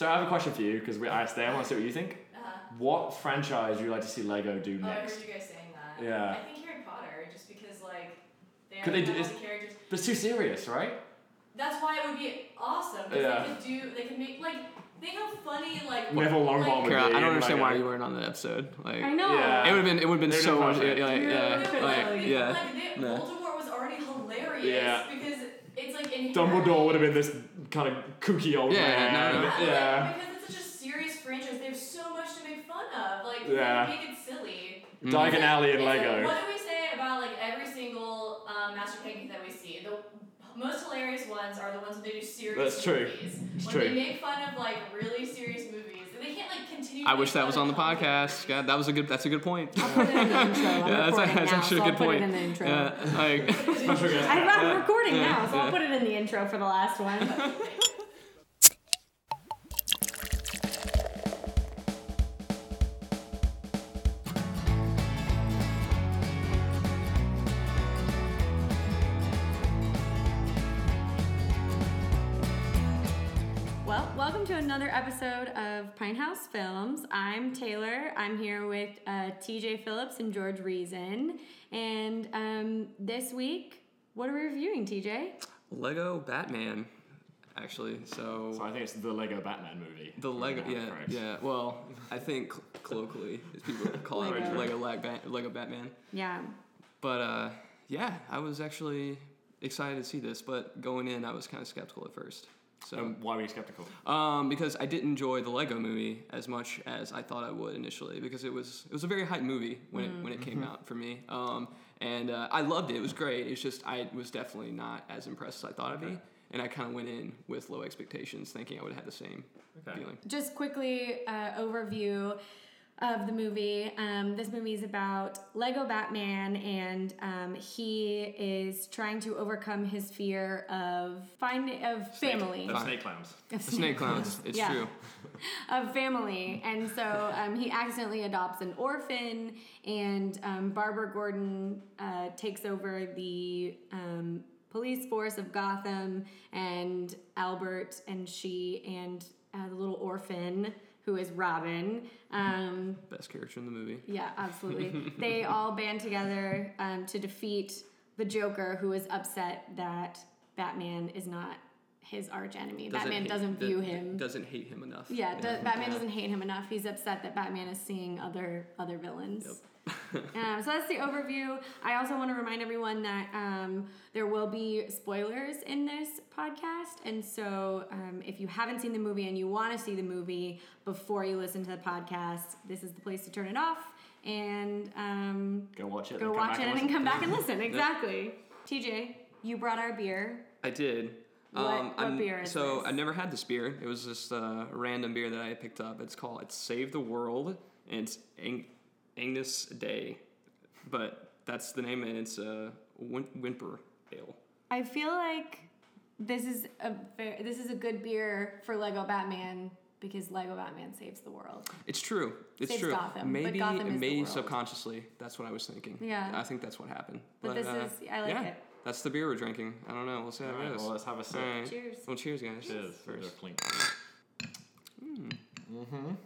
So I have a question for you because we asked them. I want to see what you think. Uh-huh. What franchise would you like to see Lego do Oh, I next? heard you guys saying that. Yeah. I think Harry Potter, just because like they Could they do- have all is- the characters. But it's too serious, right? That's why it would be awesome. Because Yeah. they could do, they could make like think how funny like Neville Longbottom like, would Kara, be I don't in understand why Lego. you weren't on that episode. Like, I know. Yeah. it would have been, it would have been They're so doing much, yeah, like, yeah, Like, like, like, yeah. like they, No. Voldemort was already hilarious Yeah. Because it's like inherently Dumbledore would have been this kind of kooky old Yeah, man. no, no. Yeah, Yeah. Because it's such a serious franchise, they have so much to make fun of. Like, Yeah. make it silly. Mm. Diagon Alley and It's like, Lego. what do we say about like every single um, Master Pancake that we see? The most hilarious ones are the ones when they do serious That's true. movies. It's when true. they make fun of like really serious movies, they can't like continue. I wish that was on the podcast. movies. God, that was a good. That's a good point. I'll put it in the intro. I'm yeah, that's, recording that's now, actually so a I'll good put point. it in the intro. Yeah, like, I'm, I'm recording Yeah, now, so yeah. I'll put it in the intro for the last one. welcome to another episode of Pine House Films. I'm Taylor. I'm here with uh, TJ Phillips and George Reason. And um, this week, what are we reviewing, TJ? Lego Batman, actually. So, So I think it's the Lego Batman movie. the Lego, Yeah, yeah, correct. yeah. Well, I think cl- colloquially, as people call it, Lego. Lego Lag Bat- Lego Batman. Yeah. But uh, yeah, I was actually excited to see this, but going in, I was kind of skeptical at first. So, Um, why were you skeptical? um, because I didn't enjoy the Lego Movie as much as I thought I would initially, because it was it was a very hype movie when it when it came out for me, um, and uh, I loved it. It was great. It's just I was definitely not as impressed as I thought I'd be, and I kind of went in with low expectations, thinking I would have had the same Okay. feeling. Just quickly, uh, overview of the movie. Um, this movie is about Lego Batman, and um, he is trying to overcome his fear of finding of family. Of snake clowns. Of The snake clowns, it's Yeah. true. of family. And so um, he accidentally adopts an orphan, and um, Barbara Gordon uh, takes over the um, police force of Gotham, and Albert and she and uh, the little orphan, who is Robin. Um, Best character in the movie. yeah, absolutely. they all band together um, to defeat the Joker, who is upset that Batman is not his arch enemy. Batman hate- doesn't view d- him. Doesn't hate him enough. Yeah, you do- Batman Yeah. doesn't hate him enough. He's upset that Batman is seeing other other villains. um, so that's the overview. I also want to remind everyone that um, there will be spoilers in this podcast, and so um, if you haven't seen the movie and you want to see the movie before you listen to the podcast, this is the place to turn it off and um, Go watch it. go watch it and then come back and listen. Exactly. TJ, you brought our beer. I did. What- um, what beer is so this? I never had this beer. It was just a random beer that I picked up. It's called it's Save the World, and it's Ang- Angus Day, but that's the name, and it's a Win- Whimper Ale. I feel like this is a ver- this is a good beer for Lego Batman because Lego Batman saves the world. It's true. It's Saves true. Gotham, but maybe Gotham is the maybe world. subconsciously that's what I was thinking. Yeah. I think that's what happened. But this uh, is- I like yeah, it. That's the beer we're drinking. I don't know. We'll see how Alright, it goes. well, let's have a sip. All right. Cheers. Well, cheers, guys. Cheers. First. First. Clink. Save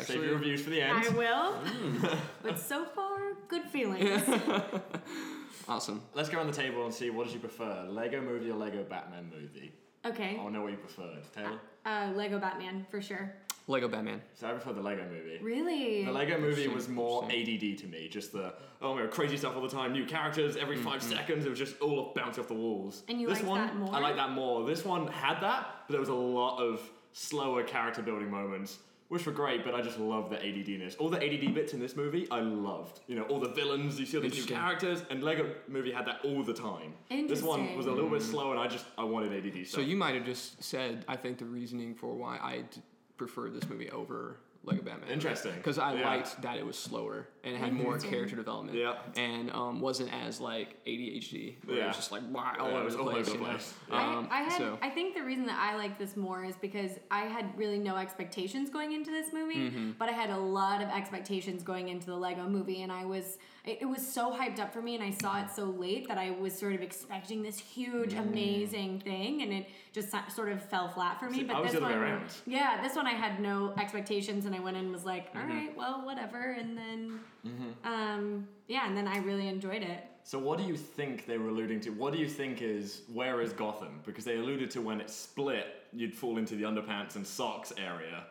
Actually, your reviews for the end. I will. Hmm. but so far, good feelings. awesome. Let's go on the table and see what did you prefer, Lego movie or Lego Batman movie? Okay. I want to know what you preferred. Taylor? Uh, uh, Lego Batman for sure. Lego Batman. So I prefer the Lego movie. Really? The Lego movie was more ADD to me. Just the oh my god, crazy stuff all the time, new characters every mm, 5 mm. seconds. It was just all off bouncing off the walls. And you this one, that more? I like that more. This one had that, but there was a lot of slower character building moments, which were great. But I just love the ADDness. All the ADD bits in this movie, I loved. You know, all the villains, you see all these new characters, and Lego movie had that all the time. This one was a little bit slow, and I just I wanted ADD stuff. So you might have just said, I think the reasoning for why I d- prefer this movie over Lego Batman. Interesting. Because I Yeah. liked that it was slower and it had more character development. Yeah. And um, wasn't as like ADHD. Where It was just like wow, all Yeah, it over was the all place. over the you know? place. Um, I, I had. so- I think the reason that I like this more is because I had really no expectations going into this movie, Mm-hmm. but I had a lot of expectations going into the Lego movie, and I was. It, it was so hyped up for me, and I saw it so late that I was sort of expecting this huge, Mm. amazing thing, and it just sort of fell flat for me. See, but I was this the other one, way around. yeah, this one I had no expectations, and I went in and was like, Mm-hmm. "All right, well, whatever," and then, Mm-hmm. um, yeah, and then I really enjoyed it. So what do you think they were alluding to? What do you think is where is Gotham? Because they alluded to when it split, you'd fall into the underpants and socks area.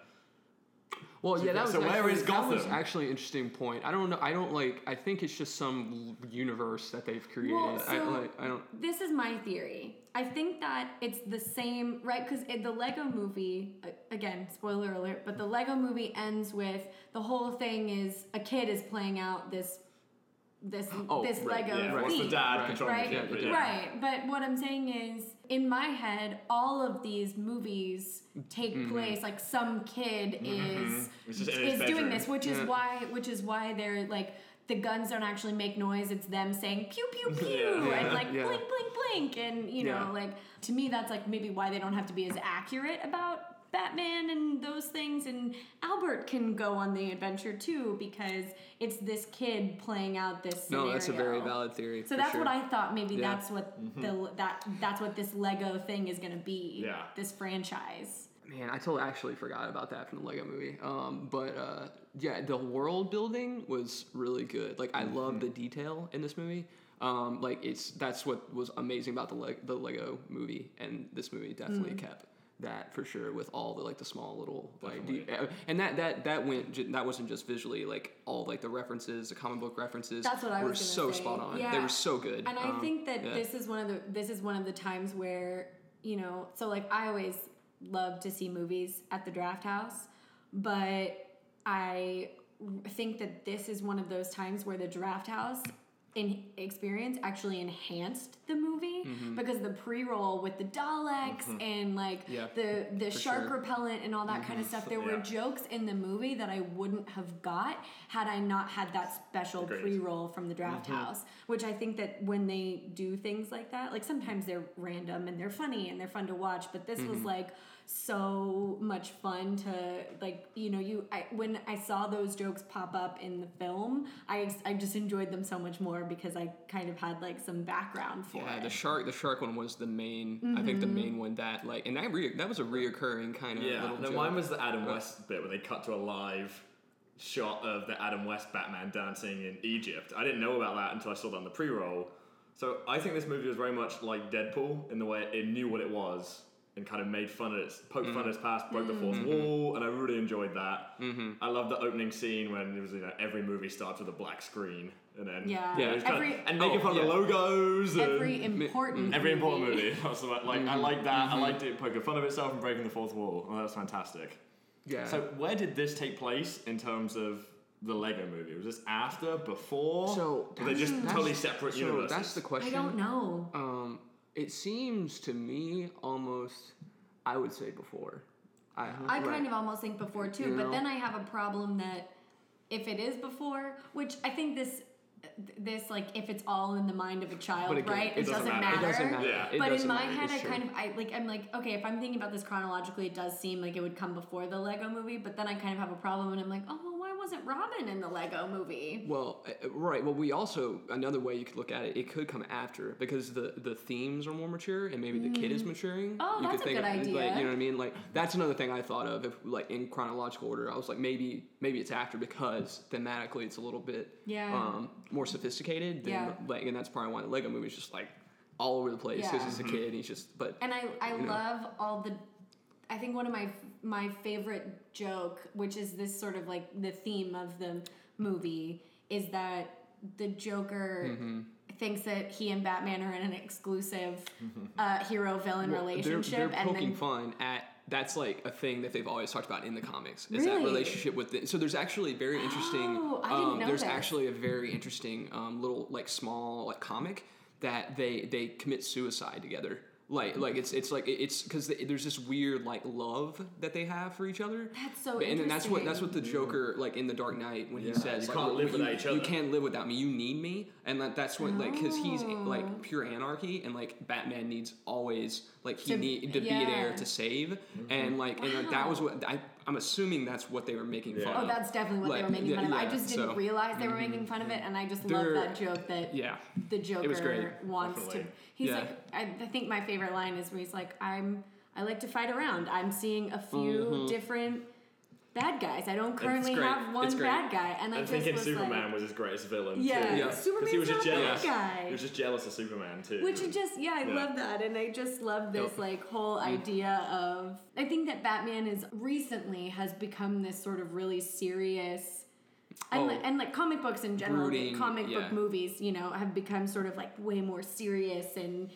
Well, yeah, that was So where actually, is That was actually an interesting point. I don't know. I don't like. I think it's just some universe that they've created. Well, I so- like. I don't. This is my theory. I think that it's the same, right? Because the Lego movie, again, spoiler alert, but the Lego movie ends with the whole thing is a kid is playing out this this Oh, this right, Lego Yeah, what's the dad Right, controlling right? the kid? Yeah, but. Right, but what I'm saying is, in my head, all of these movies take mm-hmm. place like some kid mm-hmm. is just in is doing this, which is why which is why they're like the guns don't actually make noise. It's them saying pew pew pew Yeah. and like Yeah. blink blink blink, and you know Yeah. like to me that's like maybe why they don't have to be as accurate about Batman and those things, and Albert can go on the adventure too because it's this kid playing out this. Scenario. No, that's a very valid theory. So that's sure. what I thought. Maybe Yeah. that's what the that that's what this Lego thing is gonna be. Yeah. This franchise. Man, I totally actually forgot about that from the Lego movie. Um, but uh, yeah, the world building was really good. Like I love the detail in this movie. Um, like it's that's what was amazing about the Le- the Lego movie, and this movie definitely kept that for sure with all the like the small little like Definitely. uh, and that that that went that wasn't just visually like all like the references the comic book references That's what I were was so say. spot on they were so good And I Um, think that yeah. this is one of the this is one of the times where you know so like I always love to see movies at the Draft House, but I think that this is one of those times where the Draft House in experience actually enhanced the movie Mm-hmm. because the pre-roll with the Daleks and like Yeah, the the for shark sure. Mm-hmm. repellent and all that kind of stuff there were jokes in the movie that I wouldn't have got had I not had that special Agreed. pre-roll from the draft house which I think that when they do things like that like sometimes they're random and they're funny and they're fun to watch but this was like so much fun to like you know you I, when I saw those jokes pop up in the film I I just enjoyed them so much more because I kind of had like some background for Yeah, it the shark. The shark one was the main. I think the mm-hmm. main one that like, and that re- that was a reoccurring kind of Yeah, little. no, joke. mine was the Adam West bit where they cut to a live shot of the Adam West Batman dancing in Egypt. I didn't know about that until I saw that on the pre-roll. So I think this movie was very much like Deadpool in the way it knew what it was and kind of made fun of its, poked fun at its past, broke the fourth wall, and I really enjoyed that. Mm-hmm. I love the opening scene when it was you know every movie starts with a black screen and then Yeah. it was kind of- Every- and making Oh, fun of the yeah. logos. and- every important Every important movie. That's the- like I like that. Mm-hmm. I liked it poking fun of itself and breaking the fourth wall. Oh, that's fantastic. Yeah. So where did this take place in terms of the Lego movie? Was this after, before? So were they just that's- totally separate so universes? that's the question. I don't know Um, it seems to me almost. I would say before. I, I right. kind of almost think before too, You but know? then I have a problem that if it is before, which I think this this like if it's all in the mind of a child, again, right? it It, doesn't doesn't, matter. matter. It doesn't matter. Yeah. It but in doesn't my matter, head, I kind true. of I like I'm like okay, if I'm thinking about this chronologically, it does seem like it would come before the Lego movie, but then I kind of have a problem, and I'm like, oh well, why wasn't Robin in the Lego movie? Well, uh, right. Well, we also another way you could look at it. It could come after because the the themes are more mature and maybe the kid is maturing. Oh, you that's a could think good of, idea. Like, you know what I mean? Like that's another thing I thought of. If like in chronological order, I was like maybe maybe it's after because thematically it's a little bit Yeah. um, more sophisticated. Than, Yeah. Like, and that's probably why the Lego movie is just like all over the place because Yeah. he's a kid. and He's just but And I, I You know. love all the. I think one of my my favorite joke, which is this sort of like the theme of the movie, is that the Joker Mm-hmm. thinks that he and Batman are in an exclusive uh, hero villain Well, they're- relationship, They're, and poking then fun at that's like a thing that they've always talked about in the comics. Is that Really? relationship with the, so there's actually very interesting. Oh, I didn't um, know there's this. actually a very interesting um, little like small like comic that they they commit suicide together. Like, like it's it's like it's because there's this weird like love that they have for each other. That's so and then that's what that's what the Joker like in the Dark Knight when Yeah. he says You like, can't live you, without each You can't live without me. You need me, and that, that's what like because he's Oh. like pure anarchy, and like Batman needs always like he To- need to be there to save, mm-hmm. and like and like, that was what I I'm assuming that's what they were making Yeah. fun Oh, of. Oh, that's definitely what Like, they were making yeah, fun of. I just didn't so- mm-hmm. realize they were making fun of it, and I just love that joke that yeah. the Joker was great. wants Definitely. to. He's Yeah. like, I, I think my favorite line is where he's like, "I'm, I like to fight around. I'm seeing a few different bad guys. I don't currently great. have one bad guy." And I I'm just thinking was Superman like, was his greatest villain. "Yeah, too. Yeah. Superman's he was not just a jealous. bad guy." He was just jealous of Superman too. Which is just yeah, I Yeah. love that, and I just love this Yep. like whole mm. idea of. I think that Batman is recently has become this sort of really serious. And, Oh. like, and like comic books in general, Brooding, comic yeah. book movies, you know, have become sort of like way more serious. And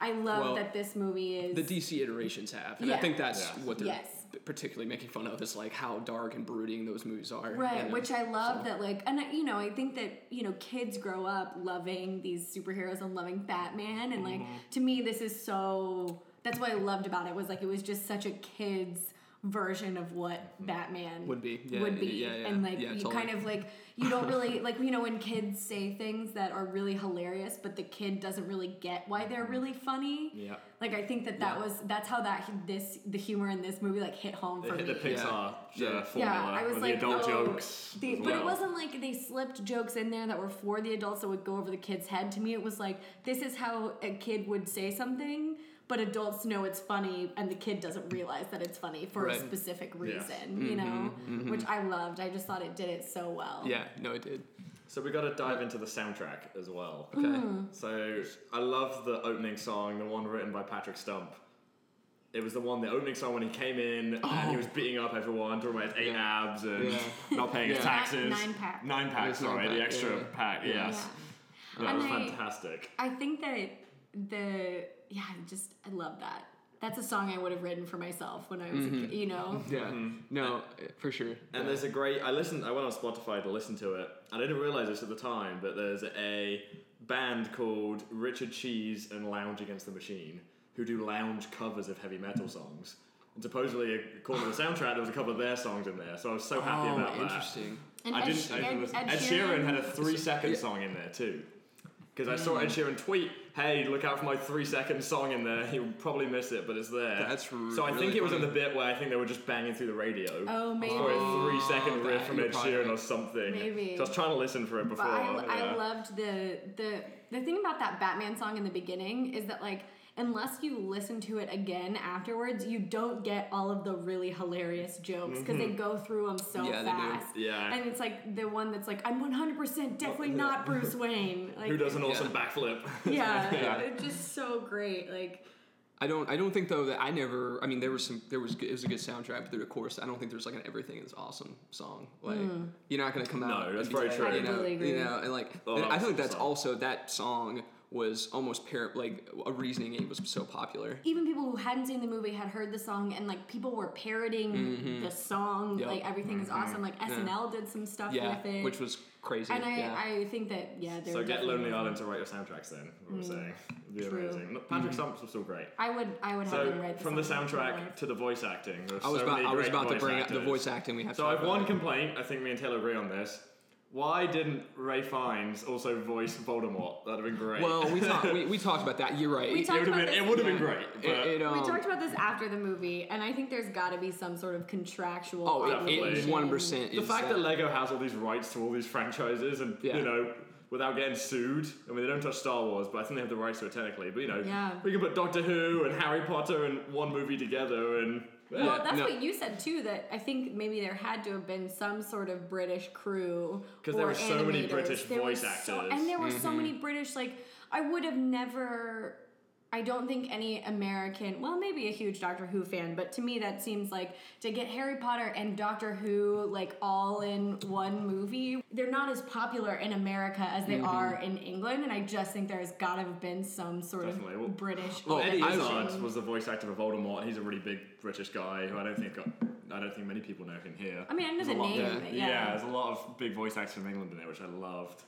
I love Well, that this movie is. the DC iterations have, and I think that's Yeah. what they're Yes. Particularly making fun of is like how dark and brooding those movies are. Right, you know? which I love So- that like and you know, I think that, you know, kids grow up loving these superheroes and loving Batman and like Mm-hmm. to me this is so that's what I loved about it was like it was just such a kids version of what mm-hmm. Batman Would be, yeah, would be yeah, yeah, and like yeah, you totally. kind of like you don't really like you know when kids say things that are really hilarious but the kid doesn't really get why they're mm-hmm. really funny Yeah. like I think that that Yeah. was that's how that this the humor in this movie like hit home They for hit me the Pixar Yeah. Yeah. formula yeah, I was like, the adult oh, jokes. the- as but it wasn't like they slipped jokes in there that were for the adults that would go over the kid's head. To me, it was like this is how a kid would say something, but adults know it's funny, and the kid doesn't realize that it's funny for Right. a specific Yeah. reason. You know, which I loved. I just thought it did it so well. Yeah, no, it did. So we got to dive into the soundtrack as well. Okay. Hmm. So I love the opening song, the one written by Patrick Stump. It was the one, the opening song when he came in and he was beating up everyone, talking about his eight Yeah. abs and Yeah. not paying his taxes. Nine pack. Nine pack, It's nine sorry, the extra yeah. pack, yes. Yeah. That was And I- fantastic. I think that it, the yeah, I just I love that. That's a song I would have written for myself when I was, a kid, you know. Yeah. No, uh, for sure. Mm-hmm. And there's a great. I listened. I went on Spotify to listen to it. I didn't realize this at the time, but there's a band called Richard Cheese and Lounge Against the Machine who do lounge covers of heavy metal songs. And supposedly, according to the soundtrack, there was a couple of their songs in there. So I was so happy oh, about that. interesting. And I Ed, didn't. Sh- I didn't Ed, Ed Ed Sheeran had a three-second Yeah. song in there too. Because I saw Ed Sheeran tweet, "Hey, look out for my three-second song in there. You'll probably miss it, but it's there." That's so. I really think it was in funny. the bit where I think they were just banging through the radio. Oh, maybe. For a three-second Oh, riff that- from you're Ed probably Sheeran right. or something. Maybe. So I was trying to listen for it before. But I, I yeah. loved the the the thing about that Batman song in the beginning is that like unless you listen to it again afterwards, you don't get all of the really hilarious jokes because they mm-hmm. go through them so Yeah, they do. fast. Yeah. and it's like the one that's like I'm 100% definitely not Bruce Wayne. Like Who does an awesome backflip? Yeah, Yeah. it's just so great. Like I don't. I don't think though that I never. I mean, there was some. There was. It was a good soundtrack, but there, of course, I don't think there's like an everything is awesome song. Like mm. you're not gonna come out. No, that's and very like, true. You know, Completely agree. you know, and like Oh, and I was think that's song. also that song was almost par- like a reasoning it was so popular. even people who hadn't seen the movie had heard the song and like people were parroting mm-hmm. the song. Yep. Like everything is mm-hmm. awesome. Like SNL did some stuff Yeah, with it. which was crazy. and I, yeah. I think that yeah, So get Lonely Island to write your soundtracks then. What we're mm. saying, It'd be True. amazing. No, Patrick mm-hmm. Stump was still great. I would I would have So them write the from the song in real soundtrack to the voice acting, I was so about. I was about to voice bring up the voice acting. We have. So I have one complaint. I think me and Taylor agree on this. Why didn't Ralph Fiennes also voice Voldemort? That'd have been great. Well, we talked. We, we talked about that. You're right. We It- talked it would have about been. this- It would have been yeah. great. But it, it, um, we talked about this after the movie, and I think there's got to be some sort of contractual. Oh, it- Definitely. one percent. the fact that Lego has all these rights to all these franchises, and Yeah. you know, without getting sued. I mean, they don't touch Star Wars, but I think they have the rights to it technically. But you know, Yeah. we can put Doctor Who and Harry Potter in one movie together, and yeah. Well, that's No. what you said too. That I think maybe there had to have been some sort of British crew because there were so many. British There were voice so- actors. and there were so Mm-hmm. many British. Like I would have never. I don't think any American, well, maybe a huge Doctor Who fan, but to me that seems like to get Harry Potter and Doctor Who like all in one movie. They're not as popular in America as Mm-hmm. they are in England, and I just think there's got to have been some sort Definitely. Well- of British. Well, Oh, Eddie Izzard was the voice actor of Voldemort. He's a really big British guy who I don't think I don't think many people know him here. I mean, I know There's the a lot- name, yeah. Yeah. yeah. there's a lot of big voice actors from England in there, which I loved.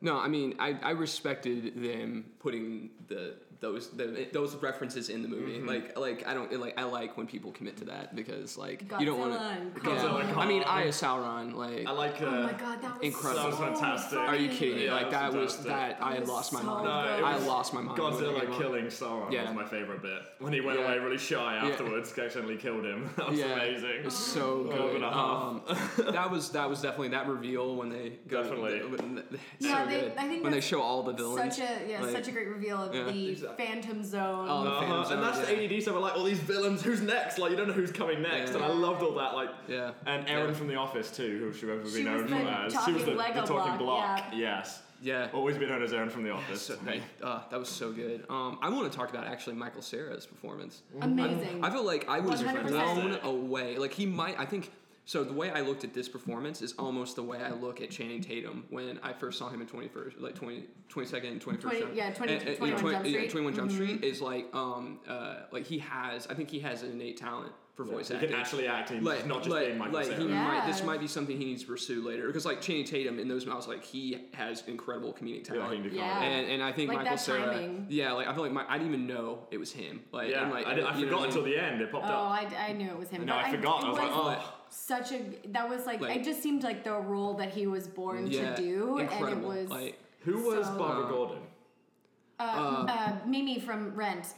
No, I mean, I, I respected them putting the those the, those references in the movie. Mm-hmm. Like like I don't like I like when people commit to that because like you don't want Godzilla to. Godzilla I mean, Kong. I as Sauron like. I like. Uh, Oh my god, that was incredible. That was so fantastic. Are you kidding me? Yeah, like that that's was fantastic. that I was lost my mind. No, I lost my mind. Godzilla came killing Sauron Yeah. was my favorite bit. When he went Yeah. away really shy Yeah. afterwards, accidentally killed him. That was yeah, amazing. It was so good. and a half. Um, that was that was definitely that reveal when they go, Definitely. it's Yeah, so they- good. I think when they show all the villains. Such a yeah, like- such a great reveal of Yeah. the Exactly. Phantom Zone. Oh, the Uh-huh. Phantom Zone, And that's yeah. the ADD stuff. I like all these villains. Who's next? Like you don't know who's coming next. Yeah. And I loved all that. Like Yeah. And Erin Yeah. from The Office too, who she would be known for the as. She was the, talking the talking block, block. yeah. Yes. yeah. Always been known as Erin from The Office. So, to me. uh, that was so good. Um, I want to talk about actually Michael Cera's performance. Amazing. I feel like I was 100%. blown away. Like he might. I think so. The way I looked at this performance is almost the way I look at Channing Tatum when I first saw him in twenty first, like 20, 22nd and twenty first. 20 yeah, 20 21 Jump Street. Yeah, Street. Twenty One Jump Mhm. Street is like um uh like he has. I think he has an innate talent for voice acting. he acting. can actually act. He's like, not just like, being Michael like Cera. he might. This might be something he needs to pursue later because like Channing Tatum in those, I like he has incredible comedic Yeah, talent. he can do Yeah. And, and I think Like Michael that Cera, timing. yeah, like I feel like my, I didn't even know it was him. Like, Yeah, and like, I, did, I forgot what until mean? the end. It popped Oh, up. Oh, I, I knew it was him. No, but I forgot. I was like, oh. Such a that was like, Like- it just seemed like the role that he was born yeah, to do, incredible. and it was like, Who was so- Barbara Uh, Gordon? uh, uh, Mimi from Rent,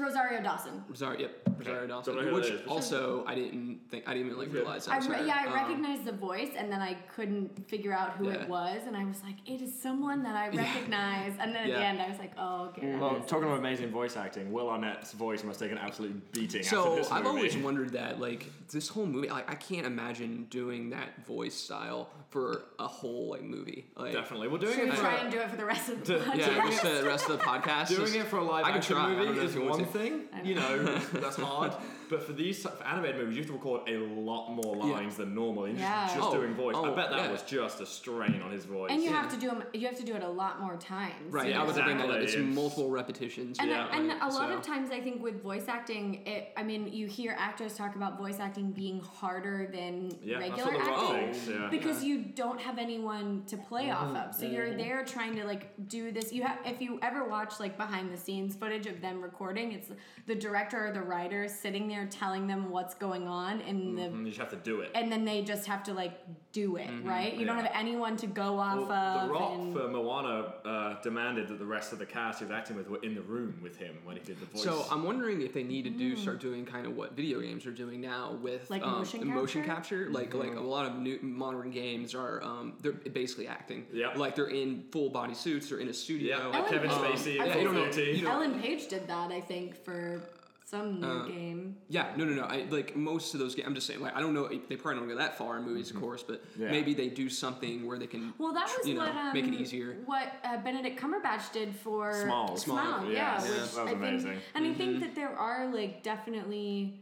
Rosario Dawson. Rosario, yep, Rosario Dawson. Don't know who Which that is. also I didn't think I didn't even like realize that. I re- yeah, I Um, recognized the voice, and then I couldn't figure out who Yeah. it was, and I was like, "It is someone that I Yeah. recognize." And then at the end, I was like, "Oh, okay." that Well, talking about amazing voice acting, Will Arnett's voice must take an absolute beating after So this movie. I've always wondered that, like this whole movie, like I can't imagine doing that voice style for a whole like movie. Like, Definitely. Well, doing Should we it for try and do it for the rest of the podcast? Yeah, I the rest of the podcast. doing just- it for a live I action try. Movie is you one to. Thing. You know, that's hard. But for these for animated movies, you have to record a lot more Yeah. lines than normal. And Yeah. just Oh, doing voice. Oh, I oh, bet that yeah. was just a strain on his voice. and you Yeah. have to do 'em- You have to do it a lot more times. Right, you I know? was thinking that it's it's- multiple repetitions. And, Yeah, and like, a lot so- of times, I think with voice acting, it. I mean, you hear actors talk about voice acting being harder than yeah, regular what the Rock acting. thinks. Yeah. because you don't have anyone to play off mm-hmm. of so you're mm-hmm. there trying to like do this you have if you ever watch like behind the scenes footage of them recording it's the director or the writer sitting there telling them what's going on and the Mhm, you just have to do it. and then they just have to like do it right you don't have anyone to go off Well, of the Rock and for Moana uh, demanded that the rest of the cast he was acting with were in the room with him when he did the voice. So I'm wondering if they need to do start doing kind of what video games are doing now with Like um, motion motion capture? capture. Like like a lot of new modern games are um, they're basically acting. Yeah. Like they're in full body suits. They're in a studio. yeah, like Ellen Kevin Spacey I in think- you of don't- Duty. you don't- ellen page did that i think for some new Uh, game Yeah, no, no, no. I like most of those games. I'm just saying, like, I don't know. They probably don't go that far in movies, of course, but Yeah. maybe they do something where they can, Well, that was you know, what um, make it easier. What uh, Benedict Cumberbatch did for Small, Smaug, Smaug, yeah, yes. which Yeah, that was I think, amazing. and I think that there are like definitely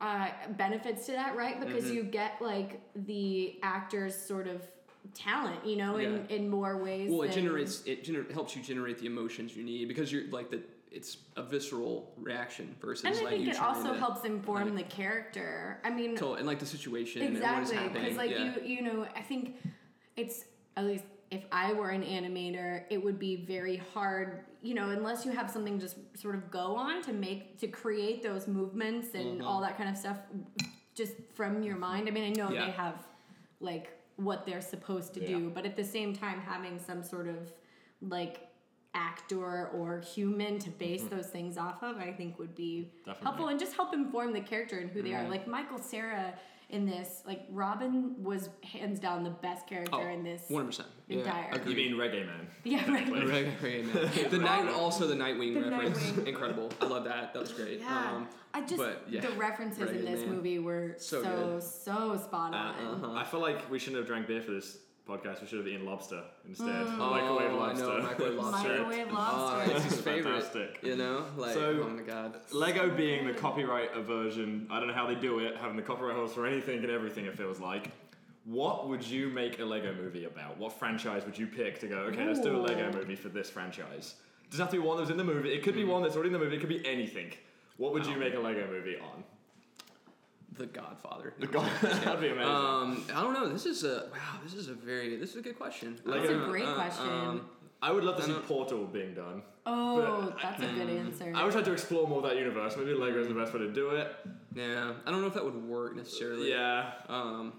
uh, benefits to that, right? Because you get like the actors' sort of talent, you know, in, Yeah. in more ways. Well, it than- generates it gener- helps you generate the emotions you need because you're like the it's a visceral reaction versus And I like think it also to, helps inform the character. I mean, to- and like the situation and exactly because like yeah. you you know i think it's at least if i were an animator it would be very hard you know unless you have something just sort of go on to make to create those movements and Mm-hmm. all that kind of stuff just from your mind i mean i know Yeah. they have like what they're supposed to Yeah. do but at the same time having some sort of like actor or human to base those things off of i think would be Mm-hmm. Definitely. helpful and just help inform the character and who they Mm-hmm. are like michael cera in this like robin was hands down the best character oh, in this 100%. Yeah, entire- You mean Reggae Man? yeah right Reggae, reggae man. The night, also the Nightwing The reference, Nightwing. incredible. I love that. That was great. yeah Um, i just but, yeah, the references in this Man. movie were so So so, good. spot Uh, on uh-huh. I feel like we shouldn't have drank beer for this podcast. We should have eaten lobster instead. Mm. Microwave Oh, I lobster. know, microwave lobster. Microwave lobster. it's his favorite. Fantastic. You know, like So- oh my god. Lego being the copyright aversion, I don't know how they do it, having the copyright holes for anything and everything, it feels like. What would you make a Lego movie about? What franchise would you pick to go, okay, let's do a Lego movie for this franchise? Doesn't have to be one that's in the movie, it could be one that's already in the movie, it could be anything. What would you make a Lego movie on? The Godfather. The God, that'd be amazing. Um, I don't know. This is a wow. This is a very. This is a good question. That's I a don't know. great Uh, question. um, I would love to see Portal being done. Oh, that's a good answer. I wish I had to explore more of that universe. Maybe Lego is the best way to do it. Yeah, I don't know if that would work necessarily. Yeah, Um,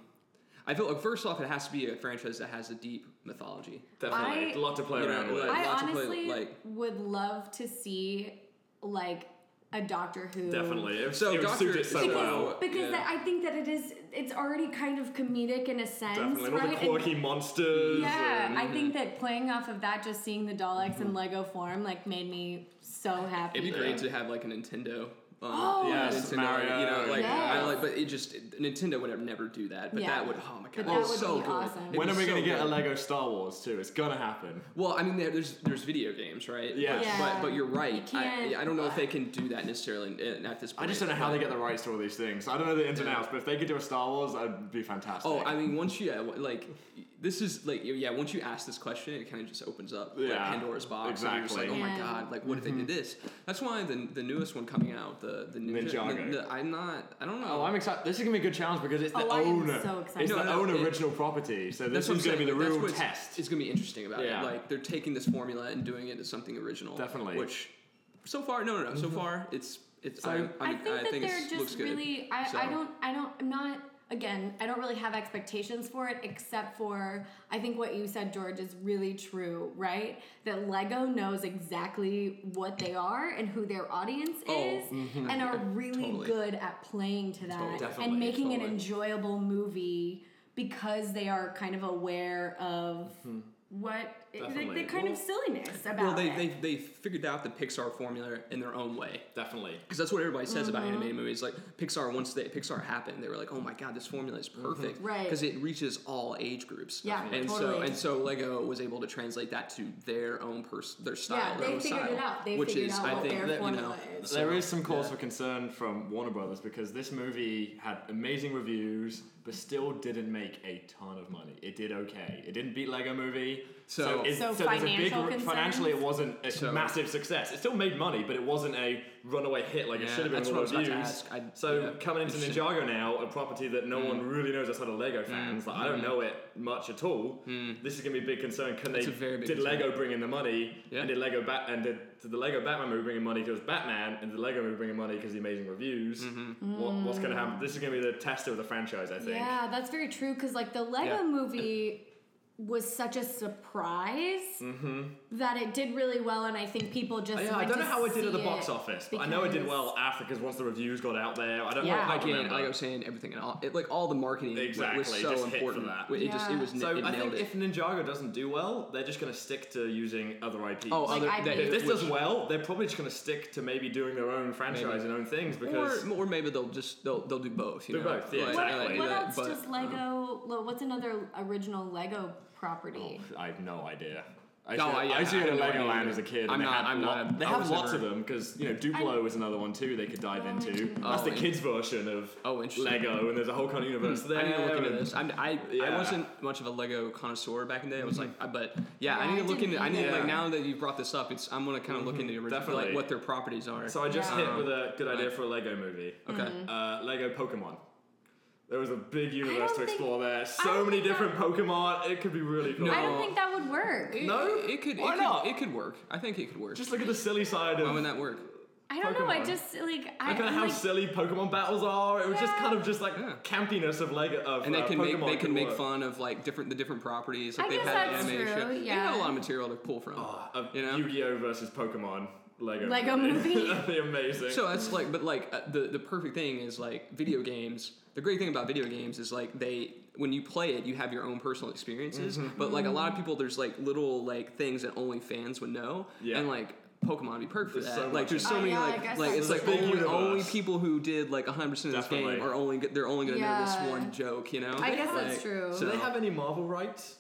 I feel like first off, it has to be a franchise that has a deep mythology. definitely. I- a lot to play you know, around with. like- I lots of play- honestly like- would love to see like a Doctor Who. Definitely. It, So it would Doctor- suit it so because- well. Because Yeah. I think that it is. It's already kind of comedic in a sense, Definitely. And right? all the And- quirky monsters. yeah, and- I think that playing off of that, just seeing the Daleks Mm-hmm. in Lego form, like made me so happy. It'd be great to have like a Nintendo. Um, Oh. Yes, Nintendo, Mario, You know, like I like, but it just Nintendo would never do that. But Yeah. that would, oh my god, But that was would so be good. awesome. It'd When are we so gonna get a. Lego Star Wars too? It's gonna happen. Well, I mean, there's there's video games, right? Yeah. But, Yeah. but but you're right. You I, I don't know if they can do that necessarily at this point. I just don't know how they get the rights to all these things. I don't know the ins and outs, but if they could do a Star Wars, that'd be fantastic. Oh, I mean, once you yeah, like this is like yeah, once you ask this question, it kind of just opens up like Pandora's box. and you're just like, exactly. oh my god, like what if they did mm-hmm. this? That's why the the newest one coming out, the the Ninja, Ninjago. the- I'm not. I don't know. Oh, I'm excited. This is gonna be a good challenge because it's the Oh, I own. so excited. It's No, the no, own it- original property. So this That's what is I'm gonna be the saying, like, that's real what's- test. It's gonna be interesting about Yeah. it. Like they're taking this formula and doing it as something original. Definitely. Which, so far, no, no, no. So mm-hmm. far, it's it's. So- I, I I, think that I think they're just looks good. really. I, So- I don't. I don't. I'm not. Again, I don't really have expectations for it, except for I think what you said, George, is really true. Right? That Lego knows exactly what they are and who their audience Oh, is, mm-hmm. and are really Totally. good at playing to that Totally. And making an enjoyable movie because they are kind of aware of mm-hmm. what the, Definitely. the kind of silliness about Well, they, it. they they figured out the Pixar formula in their own way. Definitely. Because that's what everybody says about Mm-hmm. animated movies. Like Pixar, once they Pixar happened, they were like, "Oh my god, this formula is perfect." Right. Because it reaches all age groups. Yeah, And so and so Lego was able to translate that to their own pers- their style. yeah, their they own figured style, it out. They which figured is, out I think, their that, you formula know, is. There so, is some cause yeah. for concern from Warner Brothers because this movie had amazing reviews, but still didn't make a ton of money. It did okay. It didn't beat Lego Movie. So- it- So there's a big financial financially, it wasn't a So- massive success. It still made money, but it wasn't a runaway hit like it should have been that's with what I was about to ask. I- so yeah, coming into. Ninjago now, a property that no one mm. really knows outside of Lego mm. fans, like I don't mm. know it much at all. This is gonna be a big concern. Can That's they? a very big did concern. Lego bring in the money? Yeah. And did Lego Bat and did, did the Lego Batman movie bring in money because Batman? And did the Lego movie bring in money because the amazing reviews? Mm-hmm. What, what's gonna happen? This is gonna be the test of the franchise, I think. Yeah, that's very true. Because like the Lego Yeah. movie was such a surprise that it did really well, and I think people just Mm-hmm. Yeah, I don't know how it did at the box office, but I know it did well after because once the reviews got out there, I don't know. Yeah. I can't Again, remember. like I was saying, everything and all, it, like all the marketing Exactly, was so just hit for important. that. It just it was so it I think it. if Ninjago doesn't do well, they're just gonna stick to using other IPs. oh, Like other I that- if this which- does well, they're probably just gonna stick to maybe doing their own franchise and own things because or, or maybe they'll just they'll they'll do both. You Do know? both, yeah, Like, What, exactly. what that- else but, does Lego? lo- What's another original Lego property? I have no idea. I No, used to, I- I used to I go to no Legoland either. as a kid. I'm not- I'm lo- not- They I have was lots never- of them because you know Duplo is another one too. They could dive Oh, into. Duplo. That's the Oh, kids' version of Oh, interesting. Lego, and there's a whole kind of universe there. I need to look into this. I'm, I I wasn't much of a Lego connoisseur back in the day. I was like, I- but yeah, I need to look into. I need either. like now that you brought this up, it's I'm gonna kind of look into the original, Definitely. like what their properties are. So I just Yeah. hit with a good idea for a Lego movie. okay. Mm-hmm. Uh, Lego Pokemon. There was a big universe don't to think- explore there. So many think that- different Pokemon. It could be really cool. No. I don't think that would work. It- No? it, could. Why it not? Could, it could work. I think it could work. Just look at the silly side Why of. would that work? I don't know. I just like I Look at how like, silly Pokemon battles are. It was just kind of just like Yeah. campiness of like of And they uh, can Pokemon make they can make work. fun of like different the different properties. I Like they've guess had that's animation. true, They yeah. have a lot of material to pull from. Oh, You know? Yu-Gi-Oh versus Pokemon Lego Lego movie? That'd be amazing. So that's like, but like uh, the the perfect thing is like video games. The great thing about video games is like they when you play it, you have your own personal experiences. Mm-hmm. But like a lot of people, there's like little like things that only fans would know. Yeah. And like Pokemon would be perfect for that. so like there's so it. many Oh, yeah, like like it's like only, only people who did like 100 percent of this Definitely. game are only they're only gonna know this one joke. You know. I guess Like, that's true. Do they have any Marvel rights?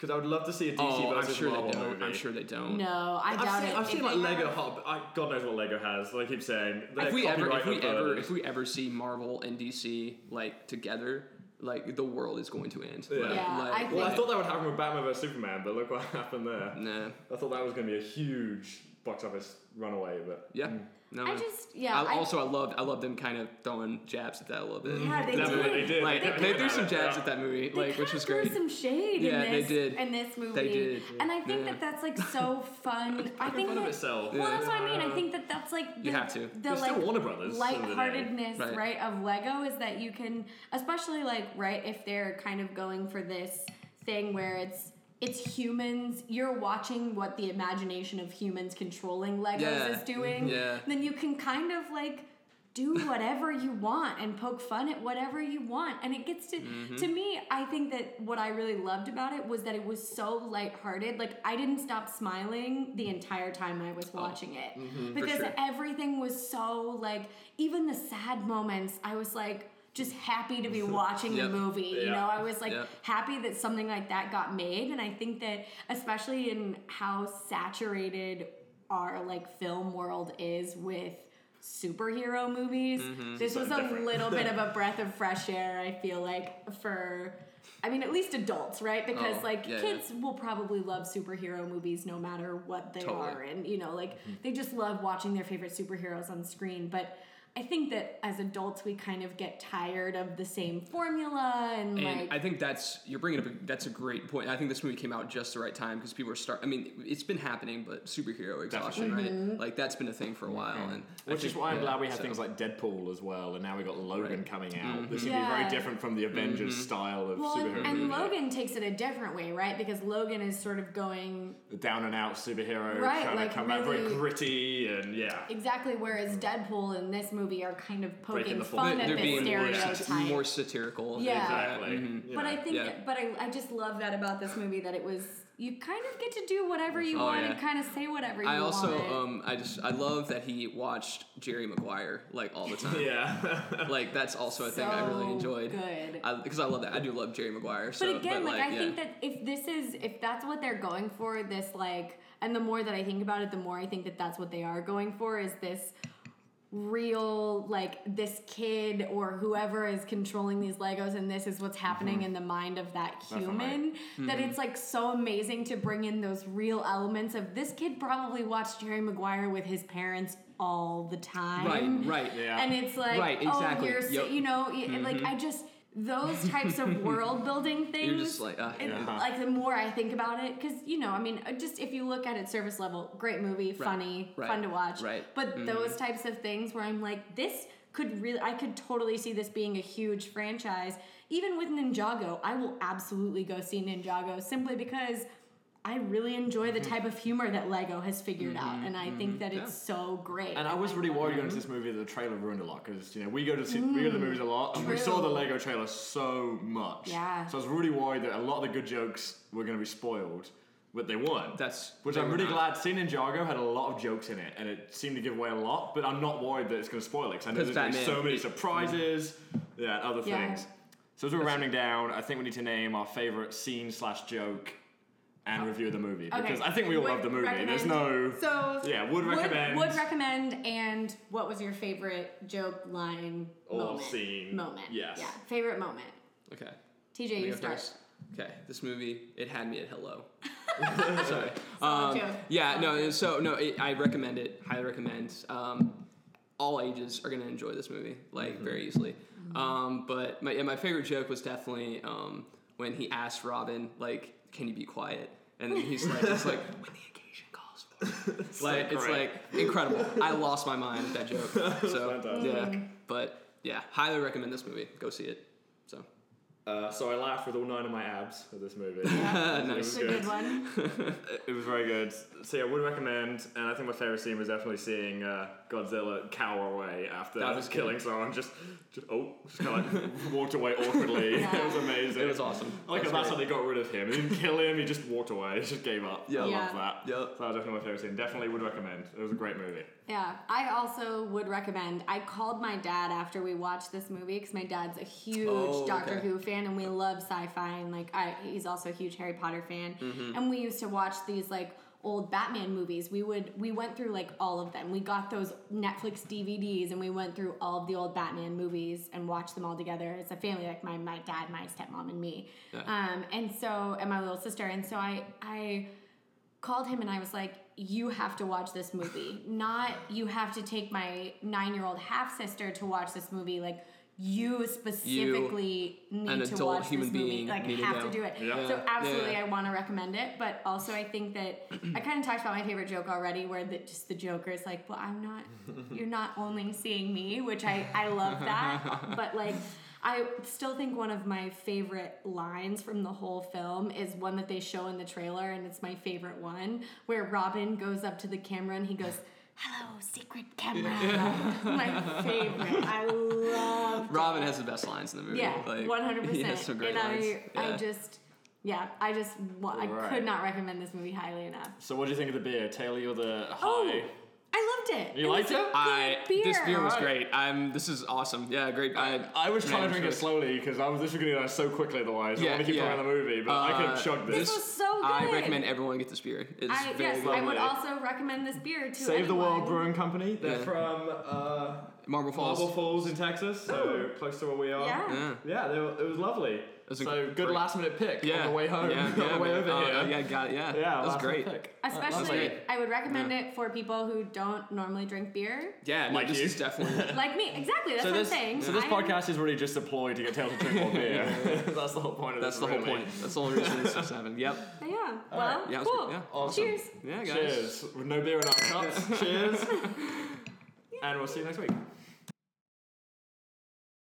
Because I would love to see a DC Oh, I'm sure Marvel they don't. movie. I'm sure they don't. no, I I've doubt seen, it. I've If seen they like Lego have- Hot. I, God knows what Lego has. Like I keep saying, If we ever, if we ever, if we ever see Marvel and DC like together, like the world is going to end. Yeah. Like, Yeah, like, I Well, I thought that would happen with Batman vs Superman, but look what happened there. Nah. I thought that was going to be a huge box office runaway, but Yeah. mm. No. I just yeah. I, I- also, I loved I loved them kind of throwing jabs at that a little bit. Yeah, they Definitely did. did. Like kept they doing threw some jabs yeah. at that movie, They like which was threw great. some shade Yeah, in they did. in this movie. They did. And I think Yeah. that that's like so fun. I think fun of that, itself. Well, that's what I mean. I think that that's like the, You have to. the They're still like Warner Brothers, at the end of the day. lightheartedness, Right. right. of Lego is that you can, especially like right if they're kind of going for this thing where it's it's humans. You're watching what the imagination of humans controlling Legos Yeah. is doing. Yeah. Then you can kind of like do whatever you want and poke fun at whatever you want and it gets to Mm-hmm. to me i think that what i really loved about it was that it was so lighthearted like i didn't stop smiling the entire time i was watching it because sure. everything was so like even the sad moments i was like just happy to be watching Yep. the movie you know i was like Yep. happy that something like that got made and i think that especially in how saturated our like film world is with superhero movies Mm-hmm. this was a little bit of a breath of fresh air i feel like for i mean at least adults right because Oh, like yeah, yeah. kids will probably love superhero movies no matter what they Totally. are and you know like Mm-hmm. they just love watching their favorite superheroes on screen but I think that as adults we kind of get tired of the same formula and, And like I think that's you're bringing up. A, that's a great point. I think this movie came out just the right time because people are start. I mean, it's been happening, but superhero exhaustion, Mm-hmm. right? Like that's been a thing for a while, and I Which is why I'm yeah, glad we have so- things like Deadpool as well, and now we got Logan Right. coming out. This Mhm. would be very different from the Avengers style of well, and, superhero and movie. Logan takes it a different way, right? Because Logan is sort of going The down and out superhero Right, trying like to come out very really- gritty and yeah. exactly, whereas Deadpool in this movie are kind of poking the fun fourth at They're this being more, stereotype. more satirical. Yeah. Exactly. Mhm. you But know. I think, Yeah. but I, I just love that about this movie that it was you kind of get to do whatever you Oh, want yeah. and kind of say whatever you want. I also want. um I just I love that he watched Jerry Maguire like all the time. yeah. Like that's also a thing I really enjoyed. Good. Because I, love that. I do love Jerry Maguire. So, but again, like, I yeah. think that if this is if that's what they're going for, this like, and the more that I think about it, the more I think that that's what they are going for is this real like this kid or whoever is controlling these legos and this is what's happening in the mind of that human that it's like so amazing to bring in those real elements of this kid probably watched jerry maguire with his parents all the time right, right. Yeah. and it's like Right, exactly. oh you're Yep. Mm-hmm. you know y- like i just those types of world building things You're just like, uh, it- Yeah. like the more I think about it, because you know, I mean, uh, just if you look at it surface level, great movie, funny, right, fun to watch. right. But those types of things where I'm like, this could really, I could totally see this being a huge franchise. Even with Ninjago, I will absolutely go see Ninjago simply because I really enjoy the mm-hmm. type of humor that Lego has figured out, mm-hmm. and I think that mm-hmm. it's so great. And I was really worried going to this movie that the trailer ruined a lot because you know we go to see, we go to the mm. movies a lot and we saw the Lego trailer so much. Yeah. So I was really worried that a lot of the good jokes were going to be spoiled, but they weren't. That's which I'm really not. glad. Seeing Ninjago had a lot of jokes in it, and it seemed to give away a lot. But I'm not worried that it's going to spoil it because I know 'Cause there's going to be so many surprises, yeah, and other Yeah. things. So as we're rounding down, I think we need to name our favorite scene slash joke and review the movie Okay. because I think we all Would love the movie. There's no So Yeah, would recommend. Would, recommend. And what was your favorite joke line Or moment? scene. Moment. Yes. Yeah. Favorite moment. Okay. TJ, you start. first. Okay, this movie it had me at hello. Sorry. Um, yeah, no. So no, it, I recommend it. Highly recommend. Um, all ages are gonna enjoy this movie like Mm-hmm. very easily. Um, but my yeah, my favorite joke was definitely um, when he asked Robin like, "Can you be quiet?" And then he's like, "It's like when the occasion calls for." it." like it's like incredible. I lost my mind at that joke. So yeah, but yeah, highly recommend this movie. Go see it. So Uh, so I laughed with all nine of my abs at this movie. Yeah. It Nice. was It's a good one. It- It was very good. So yeah, would recommend. And I think my favorite scene was definitely seeing uh, Godzilla cower away after That was killing someone. Just, just oh, just kind of like walked away awkwardly. Yeah. It was amazing. it was awesome. I like That's how that's how they got rid of him. They didn't kill him. He just walked away. He just gave up. Yeah. I Yeah. love that. Yep. So that was definitely my favorite scene. Definitely would recommend. It was a great movie. Yeah, I also would recommend. I called my dad after we watched this movie because my dad's a huge Oh, Doctor okay. Who fan, and we love sci-fi, and like I, he's also a huge Harry Potter fan. Mm-hmm. And we used to watch these like old Batman movies. We would we went through like all of them. We got those Netflix DVDs, and we went through all of the old Batman movies and watched them all together as a family, like my my dad, my stepmom, and me. Yeah. Um, and so and my little sister, and so I I called him and I was like, "You have to watch this movie. Not you have to take my nine-year-old half sister to watch this movie. Like." You specifically need an to adult watch human this movie. Like, need to have to do it. Yeah. So absolutely, Yeah. I want to recommend it. But also, I think that I kind of talked about my favorite joke already, where the, just the Joker is like, "Well, I'm not. you're not only seeing me," which I I love that. but like, I still think one of my favorite lines from the whole film is one that they show in the trailer, and it's my favorite one, where Robin goes up to the camera and he goes. Hello, secret camera. my favorite. I love. Robin has the best lines in the movie. Yeah, Like, one hundred He has percent. some great And lines. I, I just, yeah, I just, wa- I Right. could not recommend this movie highly enough. So what do you think of the beer? Taylor, you're the high. Oh, I loved it. You it liked it? I beer. this beer was great. I'm this is awesome. Yeah, great. I, I was trying to drink it slowly because I was literally going to do that so quickly otherwise. I Yeah, want to keep yeah. talking about the movie, but I could Uh, have chugged This this. was so good. I recommend everyone get this beer. It's I, very yes, good. I would also recommend this beer to Save the. World Brewing Company. They're Yeah. from uh, Marble Falls. Marble Falls in Texas, so close to where we are. Yeah. Yeah. Yeah, they were, it was lovely. Was a so good great- last minute pick Yeah. on the way home, Yeah, on yeah, the way over Uh, here. yeah, got it. Yeah, Yeah, that was great. pick. That- that was Especially, great. I would recommend it for people who don't normally drink beer. Yeah, no, Like this you. is definitely. Like me, exactly. That's So what this, I'm saying. so this I am- podcast is really just a ploy to get Taylor to drink more beer. That's the whole point of That's this. the whole point. That's the only reason this is happening. Yep. Yeah. Well, right. Yeah, cool. Yeah. Awesome. Cheers. Yeah, guys. Cheers. With no beer in our cups. Cheers. And we'll see you next week.